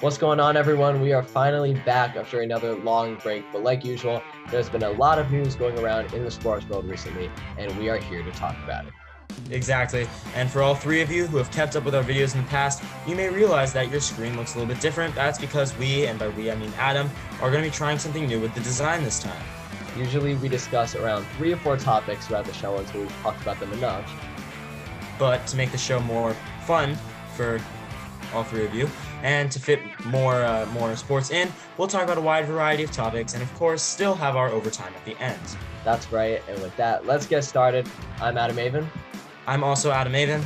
What's going on, everyone? We are finally back after another long break, but like usual, there's been a lot of news going around in the sports world recently, and we are here to talk about it. Exactly. And for all three of you who have kept up with our videos in the past, you may realize that your screen looks a little bit different. That's because we, and by we I mean Adam, are going to be trying something new with the design this time. Usually we discuss around three or four topics throughout the show until we've talked about them enough. But to make the show more fun for all three of you, and to fit more uh, more sports in, we'll talk about a wide variety of topics, and of course, still have our overtime at the end. That's right. And with that, let's get started. I'm Adam Avon. I'm also Adam Avon.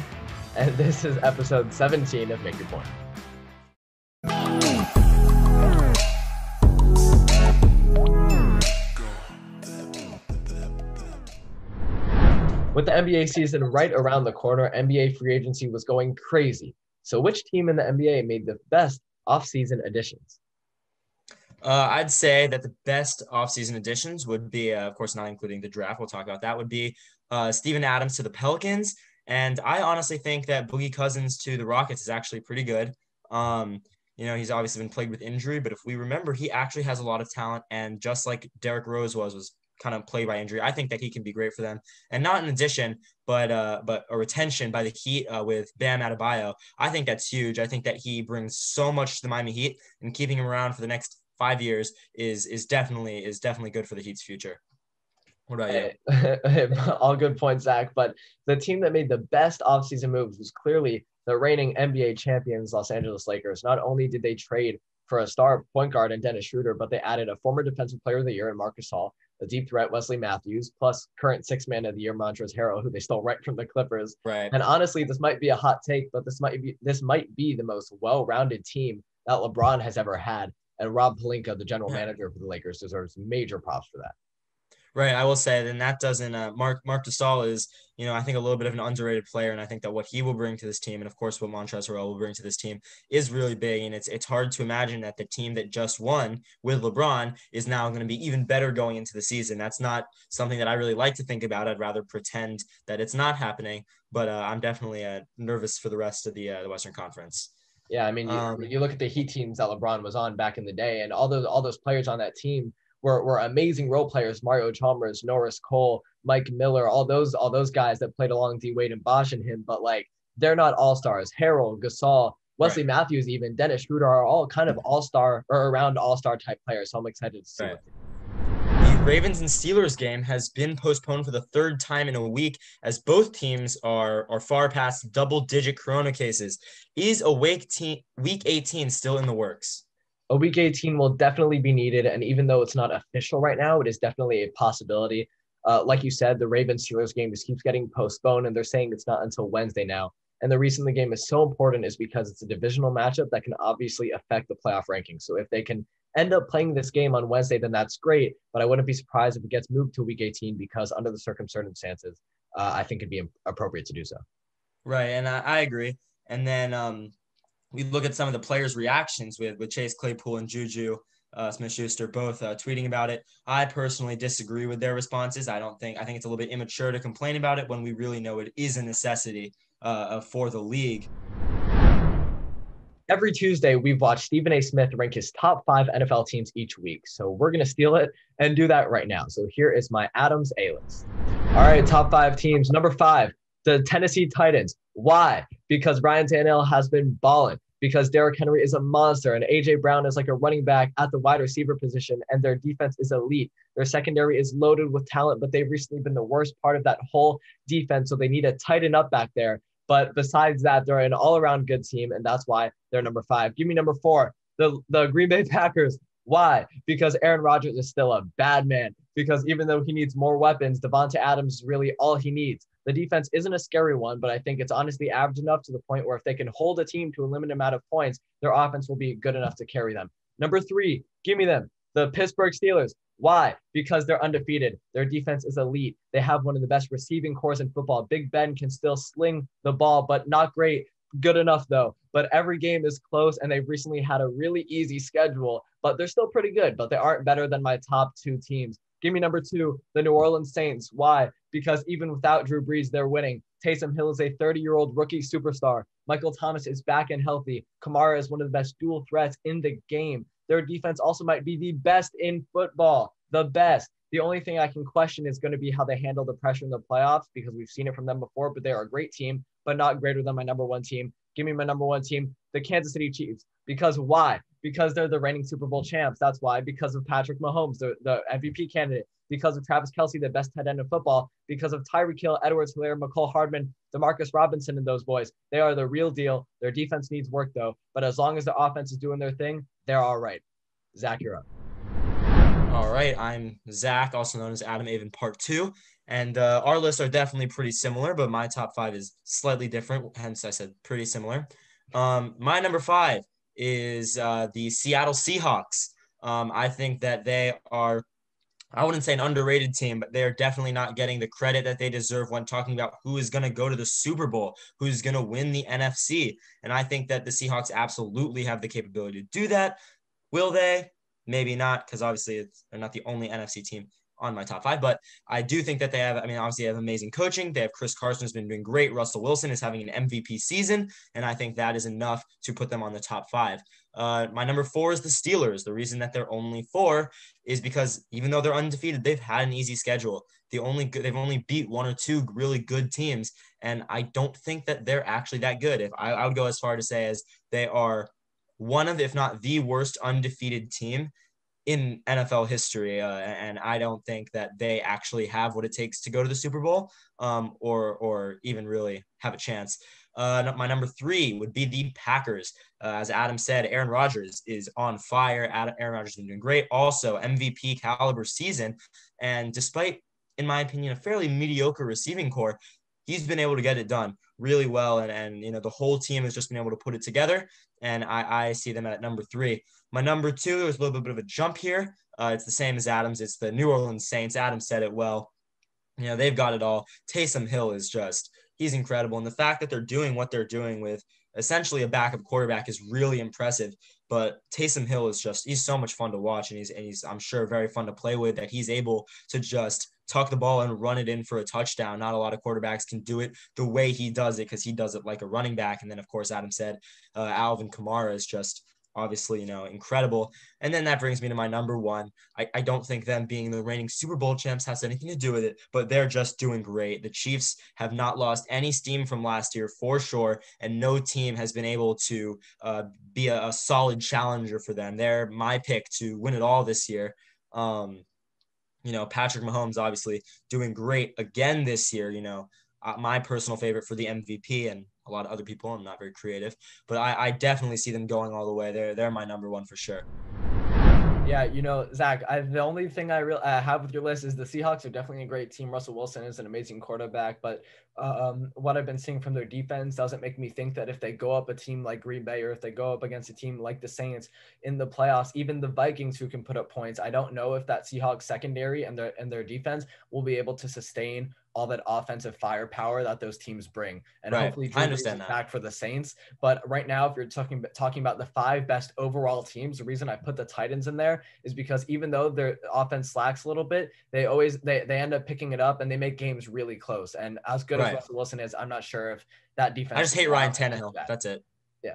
And this is episode 17 of Make Your Point. With the NBA season right around the corner, NBA free agency was going crazy. So, which team in the NBA made the best offseason additions? Uh, I'd say that the best offseason additions would be, uh, of course, not including the draft. We'll talk about that. Would be uh, Steven Adams to the Pelicans, and I honestly think that Boogie Cousins to the Rockets is actually pretty good. Um, you know, he's obviously been plagued with injury, but if we remember, he actually has a lot of talent, and just like Derrick Rose was, was kind of play by injury. I think that he can be great for them, and not an addition, but uh, but a retention by the Heat uh, with Bam Adebayo. I think that's huge. I think that he brings so much to the Miami Heat, and keeping him around for the next five years is is definitely is definitely good for the Heat's future. What about you? All good points, Zach. But the team that made the best offseason moves was clearly the reigning NBA champions, Los Angeles Lakers. Not only did they trade for a star point guard in Dennis Schroeder, but they added a former defensive player of the year in Marc Gasol the deep threat Wesley Matthews, plus current six man of the year Montrezl Harrell, who they stole right from the Clippers. Right. And honestly, this might be a hot take, but this might be this might be the most well-rounded team that LeBron has ever had. And Rob Pelinka, the general manager for the Lakers, deserves major props for that. Right, I will say, and that doesn't. Uh, Mark Marc Gasol is, you know, I think a little bit of an underrated player, and I think that what he will bring to this team, and of course what Montrezl Harrell will bring to this team, is really big. And it's it's hard to imagine that the team that just won with LeBron is now going to be even better going into the season. That's not something that I really like to think about. I'd rather pretend that it's not happening. But uh, I'm definitely uh, nervous for the rest of the uh, the Western Conference. Yeah, I mean, you, um, you look at the Heat teams that LeBron was on back in the day, and all those all those players on that team were, were amazing role players. Mario Chalmers, Norris Cole, Mike Miller, all those all those guys that played along D Wade and Bosh and him, but like they're not all stars. Harrell, Gasol, Wesley right. Matthews, even Dennis Schroeder are all kind of all star or around all star type players. So I'm excited to see. Right. The Ravens and Steelers game has been postponed for the third time in a week as both teams are are far past double digit corona cases. Is a week, te- week 18 still in the works? A week 18 will definitely be needed. And even though it's not official right now, it is definitely a possibility. Uh, like you said, the Ravens Steelers game just keeps getting postponed, and they're saying it's not until Wednesday now. And the reason the game is so important is because it's a divisional matchup that can obviously affect the playoff rankings. So if they can end up playing this game on Wednesday, then that's great. But I wouldn't be surprised if it gets moved to week 18 because under the circumstances, uh, I think it'd be appropriate to do so. Right, and I, I agree. And then um, we look at some of the players' reactions with with Chase Claypool and Juju uh, Smith Schuster both uh, tweeting about it. I personally disagree with their responses. I don't think I think it's a little bit immature to complain about it when we really know it is a necessity uh, for the league. Every Tuesday, we've watched Stephen A. Smith rank his top five NFL teams each week. So we're going to steal it and do that right now. So here is my Adams A list. All right, top five teams. Number five, the Tennessee Titans. Why? Because Ryan Tannehill has been balling because Derrick Henry is a monster and AJ Brown is like a running back at the wide receiver position and their defense is elite. Their secondary is loaded with talent, but they've recently been the worst part of that whole defense. So they need to tighten up back there. But besides that, they're an all around good team, and that's why they're number five. Give me number four, the, the Green Bay Packers. Why? Because Aaron Rodgers is still a bad man. Because even though he needs more weapons, Davante Adams is really all he needs. The defense isn't a scary one, but I think it's honestly average enough to the point where if they can hold a team to a limited amount of points, their offense will be good enough to carry them. Number three, give me them. The Pittsburgh Steelers. Why? Because they're undefeated. Their defense is elite. They have one of the best receiving corps in football. Big Ben can still sling the ball, but not great. Good enough though. But every game is close, and they've recently had a really easy schedule. But they're still pretty good. But they aren't better than my top two teams. Give me number two, the New Orleans Saints. Why? Because even without Drew Brees, they're winning. Taysom Hill is a 30 year old rookie superstar. Michael Thomas is back and healthy. Kamara is one of the best dual threats in the game. Their defense also might be the best in football, the best. The only thing I can question is going to be how they handle the pressure in the playoffs because we've seen it from them before, but they are a great team, but not greater than my number one team. Give me my number one team, the Kansas City Chiefs. Because why? Because they're the reigning Super Bowl champs. That's why. Because of Patrick Mahomes, the, the MVP candidate. Because of Travis Kelce, the best tight end in football. Because of Tyreek Hill, Edwards Helaire, Mecole Hardman, Demarcus Robinson, and those boys. They are the real deal. Their defense needs work, though. But as long as the offense is doing their thing, they're all right. Zach, you're up. All right. I'm Zach, also known as Adam Avon Part 2. And uh, our lists are definitely pretty similar, but my top five is slightly different. Hence, I said pretty similar. Um, my number five is uh, the Seattle Seahawks. Um, I think that they are, I wouldn't say an underrated team, but they are definitely not getting the credit that they deserve when talking about who is going to go to the Super Bowl, who's going to win the NFC. And I think that the Seahawks absolutely have the capability to do that. Will they? Maybe not, because obviously they're not the only NFC team on my top five. But I do think that they have, I mean, obviously they have amazing coaching. They have Chris Carson has been doing great. Russell Wilson is having an MVP season. And I think that is enough to put them on the top five. Uh, my number four is the Steelers. The reason that they're only four is because even though they're undefeated, they've had an easy schedule. The only they've only beat one or two really good teams, and I don't think that they're actually that good. If I, I would go as far to say as they are one of, if not the worst undefeated team in NFL history, uh, and I don't think that they actually have what it takes to go to the Super Bowl, um, or or even really have a chance. Uh, my number three would be the Packers. Uh, as Adam said, Aaron Rodgers is on fire. Aaron Rodgers been doing great. Also, MVP caliber season, and despite, in my opinion, a fairly mediocre receiving corps, he's been able to get it done really well. And and you know the whole team has just been able to put it together. And I I see them at number three. My number two is a little bit of a jump here. Uh, it's the same as Adams. It's the New Orleans Saints. Adam said it well. You know, they've got it all. Taysom Hill is just, he's incredible. And the fact that they're doing what they're doing with essentially a backup quarterback is really impressive. But Taysom Hill is just, he's so much fun to watch. And he's, and he's, I'm sure, very fun to play with that he's able to just tuck the ball and run it in for a touchdown. Not a lot of quarterbacks can do it the way he does it because he does it like a running back. And then, of course, Adam said uh, Alvin Kamara is just obviously, you know, incredible. And then that brings me to my number one. I, I don't think them being the reigning Super Bowl champs has anything to do with it, but they're just doing great. The Chiefs have not lost any steam from last year for sure, and no team has been able to uh, be a, a, solid challenger for them. They're my pick to win it all this year. Um, you know, Patrick Mahomes obviously doing great again this year. You know, uh, my personal favorite for the MVP, and a lot of other people. I'm not very creative, but I, I definitely see them going all the way. They're they're my number one for sure. Yeah, you know, Zach, I, the only thing I really uh, have with your list is the Seahawks are definitely a great team. Russell Wilson is an amazing quarterback, but um, what I've been seeing from their defense doesn't make me think that if they go up a team like Green Bay or if they go up against a team like the Saints in the playoffs, even the Vikings who can put up points, I don't know if that Seahawks secondary and their and their defense will be able to sustain all that offensive firepower that those teams bring. And right. hopefully Drew I understand that. back for the Saints. But right now, if you're talking talking about the five best overall teams, the reason I put the Titans in there is because even though their offense slacks a little bit, they always they, they end up picking it up and they make games really close. And as good right. as Russell Wilson is, I'm not sure if that defense I just hate Ryan Tannehill. That. That's it. Yeah.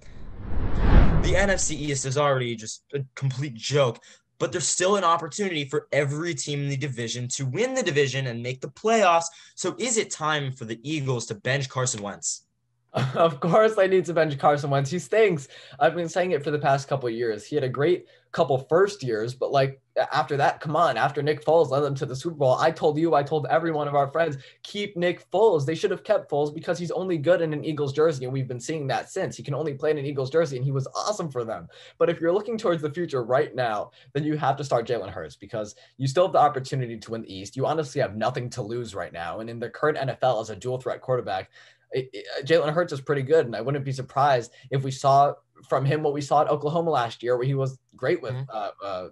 The NFC East is already just a complete joke but there's still an opportunity for every team in the division to win the division and make the playoffs. So is it time for the Eagles to bench Carson Wentz? Of course, I need to bench Carson Wentz. He stinks. I've been saying it for the past couple years. He had a great couple first years, but like after that, come on. After Nick Foles led them to the Super Bowl, I told you, I told every one of our friends, keep Nick Foles. They should have kept Foles because he's only good in an Eagles jersey, and we've been seeing that since. He can only play in an Eagles jersey, and he was awesome for them. But if you're looking towards the future right now, then you have to start Jalen Hurts because you still have the opportunity to win the East. You honestly have nothing to lose right now, and in the current NFL as a dual threat quarterback, Jalen Hurts is pretty good, and I wouldn't be surprised if we saw from him what we saw at Oklahoma last year, where he was great with mm-hmm. uh, uh,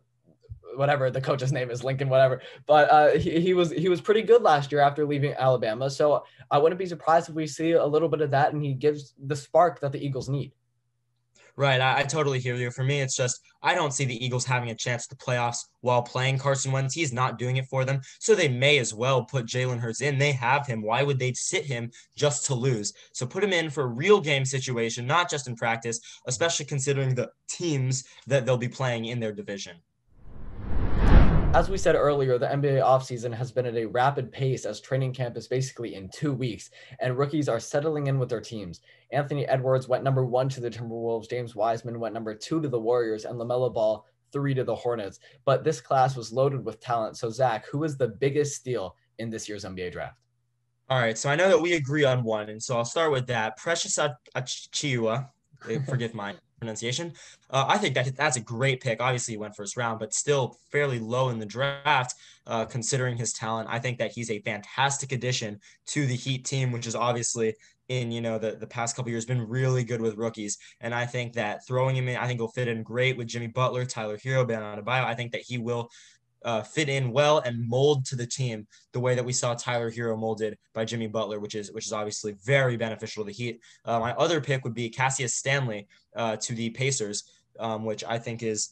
whatever the coach's name is, Lincoln, whatever. But uh, he, he was he was pretty good last year after leaving Alabama. So I wouldn't be surprised if we see a little bit of that, and he gives the spark that the Eagles need. Right. I, I, totally hear you. For me, it's just I don't see the Eagles having a chance to playoffs while playing Carson Wentz. He's not doing it for them. So they may as well put Jalen Hurts in. They have him. Why would they sit him just to lose? So put him in for a real game situation, not just in practice, especially considering the teams that they'll be playing in their division. As we said earlier, the NBA offseason has been at a rapid pace as training camp is basically in two weeks, and rookies are settling in with their teams. Anthony Edwards went number one to the Timberwolves, James Wiseman went number two to the Warriors, and LaMelo Ball three to the Hornets. But this class was loaded with talent. So, Zach, who is the biggest steal in this year's NBA draft? All right, so I know that we agree on one, and so I'll start with that. Precious Achiuwa, forgive my pronunciation. Uh, I think that that's a great pick. Obviously, he went first round, but still fairly low in the draft, uh, considering his talent. I think that he's a fantastic addition to the Heat team, which is obviously in you know the, the past couple years been really good with rookies. And I think that throwing him in, I think will fit in great with Jimmy Butler, Tyler Herro, Bam Adebayo. I think that he will uh, fit in well and mold to the team the way that we saw Tyler Herro molded by Jimmy Butler, which is which is obviously very beneficial to the Heat. Uh, my other pick would be Cassius Stanley uh, to the Pacers, um, which I think is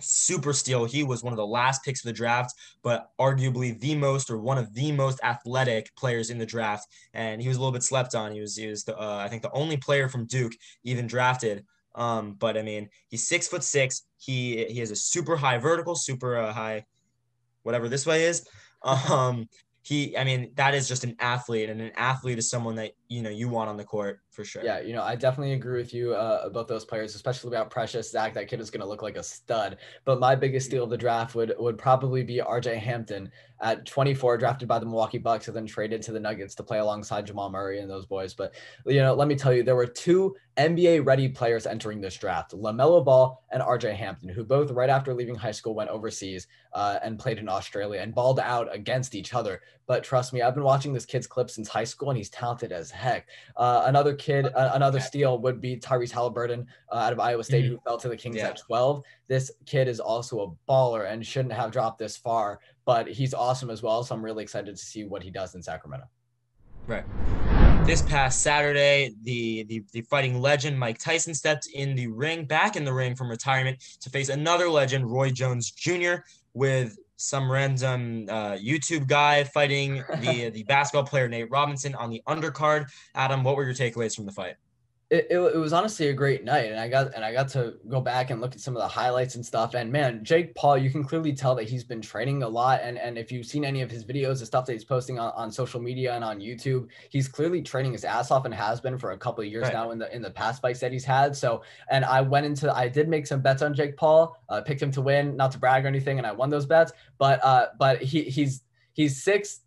super steal. He was one of the last picks of the draft, but arguably the most or one of the most athletic players in the draft. And he was a little bit slept on. He was he was the, uh, I think the only player from Duke even drafted. Um, but I mean, he's six foot six. He he has a super high vertical, super uh, high, whatever this way is. Um, he, I mean, that is just an athlete, and an athlete is someone that you know you want on the court for sure. Yeah, you know, I definitely agree with you uh, about those players, especially about Precious Zach. That kid is going to look like a stud. But my biggest steal of the draft would would probably be R.J. Hampton at 24, drafted by the Milwaukee Bucks, and then traded to the Nuggets to play alongside Jamal Murray and those boys. But you know, let me tell you, there were two NBA ready players entering this draft: LaMelo Ball and R.J. Hampton, who both right after leaving high school went overseas uh, and played in Australia and balled out against each other. But trust me, I've been watching this kid's clip since high school, and he's talented as heck. Uh, another kid, uh, another steal would be Tyrese Halliburton uh, out of Iowa State, mm-hmm. who fell to the Kings yeah. at 12. This kid is also a baller and shouldn't have dropped this far, but he's awesome as well. So I'm really excited to see what he does in Sacramento. Right. This past Saturday, the, the the fighting legend Mike Tyson stepped in the ring, back in the ring from retirement to face another legend, Roy Jones Jr. with some random uh, YouTube guy fighting the the basketball player Nate Robinson on the undercard. Adam, what were your takeaways from the fight? It, it, it, was honestly a great night and i got and i got to go back and look at some of the highlights and stuff and man jake paul you can clearly tell that he's been training a lot and and if you've seen any of his videos the stuff that he's posting on, on social media and on youtube he's clearly training his ass off and has been for a couple of years right. now in the in the past fights that he's had so and i went into i did make some bets on jake paul uh, picked him to win not to brag or anything and i won those bets but uh but he he's he's six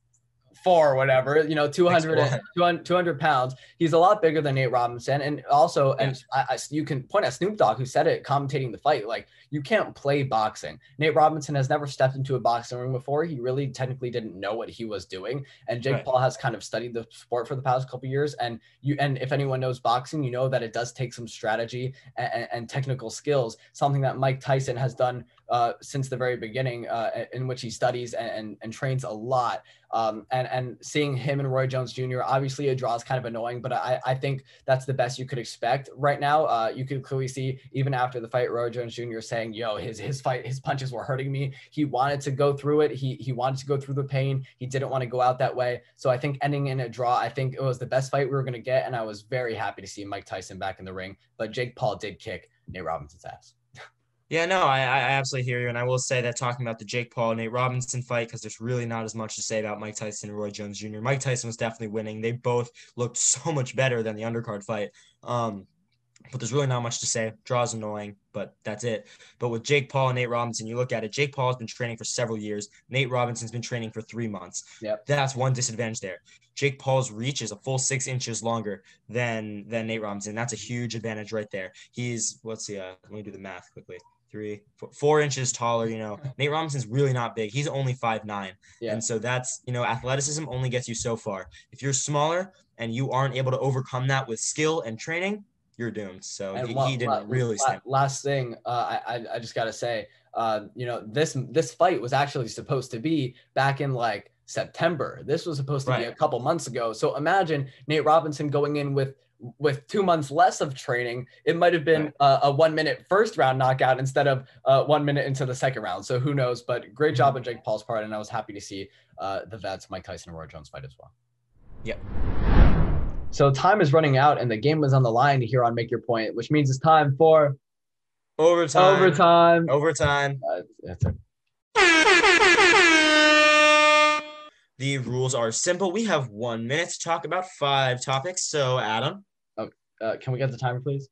four whatever, you know, 200, 200, 200, pounds. He's a lot bigger than Nate Robinson. And also, yeah. and I, I, you can point at Snoop Dogg, who said it commentating the fight, like, you can't play boxing. Nate Robinson has never stepped into a boxing ring before. He really technically didn't know what he was doing. And Jake right. Paul has kind of studied the sport for the past couple years. And you, and if anyone knows boxing, you know that it does take some strategy and, and technical skills, something that Mike Tyson has done uh, since the very beginning, uh, in which he studies and, and, and trains a lot. Um, and and seeing him and Roy Jones Jr. obviously a draw is kind of annoying, but I, I think that's the best you could expect right now. Uh, you could clearly see even after the fight, Roy Jones Jr. saying, "Yo, his his fight, his punches were hurting me. He wanted to go through it. He he wanted to go through the pain. He didn't want to go out that way. So I think ending in a draw, I think it was the best fight we were going to get, and I was very happy to see Mike Tyson back in the ring. But Jake Paul did kick Nate Robinson's ass. Yeah, no, I, I absolutely hear you. And I will say that talking about the Jake Paul and Nate Robinson fight, because there's really not as much to say about Mike Tyson and Roy Jones Jr. Mike Tyson was definitely winning. They both looked so much better than the undercard fight. Um, but there's really not much to say. Draws annoying, but that's it. But with Jake Paul and Nate Robinson, you look at it. Jake Paul has been training for several years. Nate Robinson's been training for three months. Yep. That's one disadvantage there. Jake Paul's reach is a full six inches longer than than Nate Robinson. That's a huge advantage right there. He's let's see. Uh, let me do the math quickly three, four, four inches taller. You know, Nate Robinson's really not big. He's only five nine, yeah. and so that's you know, athleticism only gets you so far. If you're smaller and you aren't able to overcome that with skill and training, you're doomed. So he, he, didn't really. Last, last thing, uh, I I just gotta say, uh, you know, this this fight was actually supposed to be back in like September. This was supposed to right. be a couple months ago. So imagine Nate Robinson going in with with two months less of training, it might have been a, a one minute first round knockout instead of uh, one minute into the second round. So who knows? But great job on Jake Paul's part, and I was happy to see uh, the vets Mike Tyson and Roy Jones fight as well. Yep. So time is running out, and the game was on the line here on Make Your Point, which means it's time for Overtime. overtime. Overtime. Uh, that's it. The rules are simple. We have one minute to talk about five topics. So, Adam, Uh, can we get the timer, please?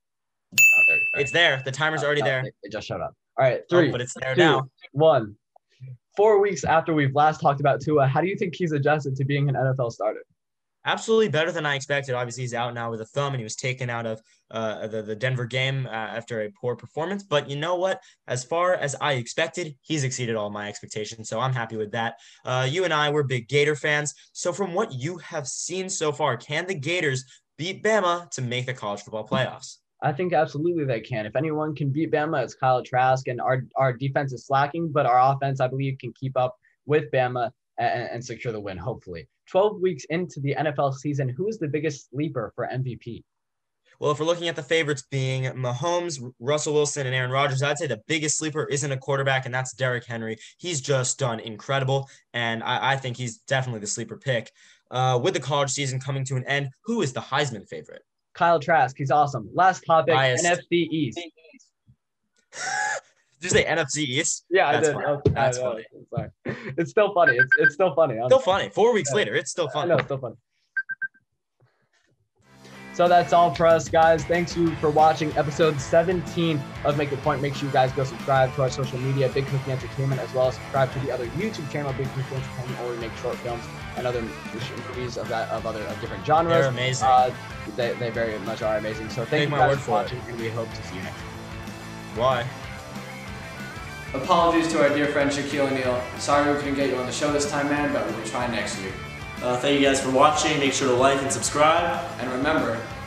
Oh, there, there. it's there. The timer's already Oh, there. It, it just showed up. All right, Oh, three, but it's there two, now. one. Four weeks after we've last talked about Tua, how do you think he's adjusted to being an NFL starter? Absolutely better than I expected. Obviously, he's out now with a thumb, and he was taken out of uh, the, the Denver game uh, after a poor performance. But you know what? As far as I expected, he's exceeded all my expectations. So I'm happy with that. Uh, you and I were big Gator fans. So from what you have seen so far, can the Gators beat Bama to make the college football playoffs? I think absolutely they can. If anyone can beat Bama, it's Kyle Trask, and our our defense is slacking, but our offense, I believe, can keep up with Bama and, and secure the win. Hopefully, twelve weeks into the NFL season, who is the biggest sleeper for MVP? Well, if we're looking at the favorites being Mahomes, Russell Wilson, and Aaron Rodgers, I'd say the biggest sleeper isn't a quarterback, and that's Derrick Henry. He's just done incredible, and I, I think he's definitely the sleeper pick. Uh, with the college season coming to an end, who is the Heisman favorite? Kyle Trask, he's awesome. Last topic, Biased. NFC East. Did you say NFC East? Yeah, That's I did. funny. Oh, I That's funny. Sorry. It's still funny. It's it's still funny. Still funny. Four weeks Yeah. later, it's still funny. know, it's still funny. So that's all for us, guys. Thanks you for watching episode 17 of Make the Point. Make sure you guys go subscribe to our social media, Big Cookie Entertainment, as well as subscribe to the other YouTube channel, Big Cookie Entertainment, where we make short films and other movies of that of other of different genres. They're amazing. Uh, they, they very much are amazing. So thank Take you my guys word for for it. watching, and we hope to see you next. Why? Apologies to our dear friend Shaquille O'Neal. Sorry we couldn't get you on the show this time, man, but we'll try next year. Uh, thank you guys for watching. Make sure to like and subscribe. And remember, the goal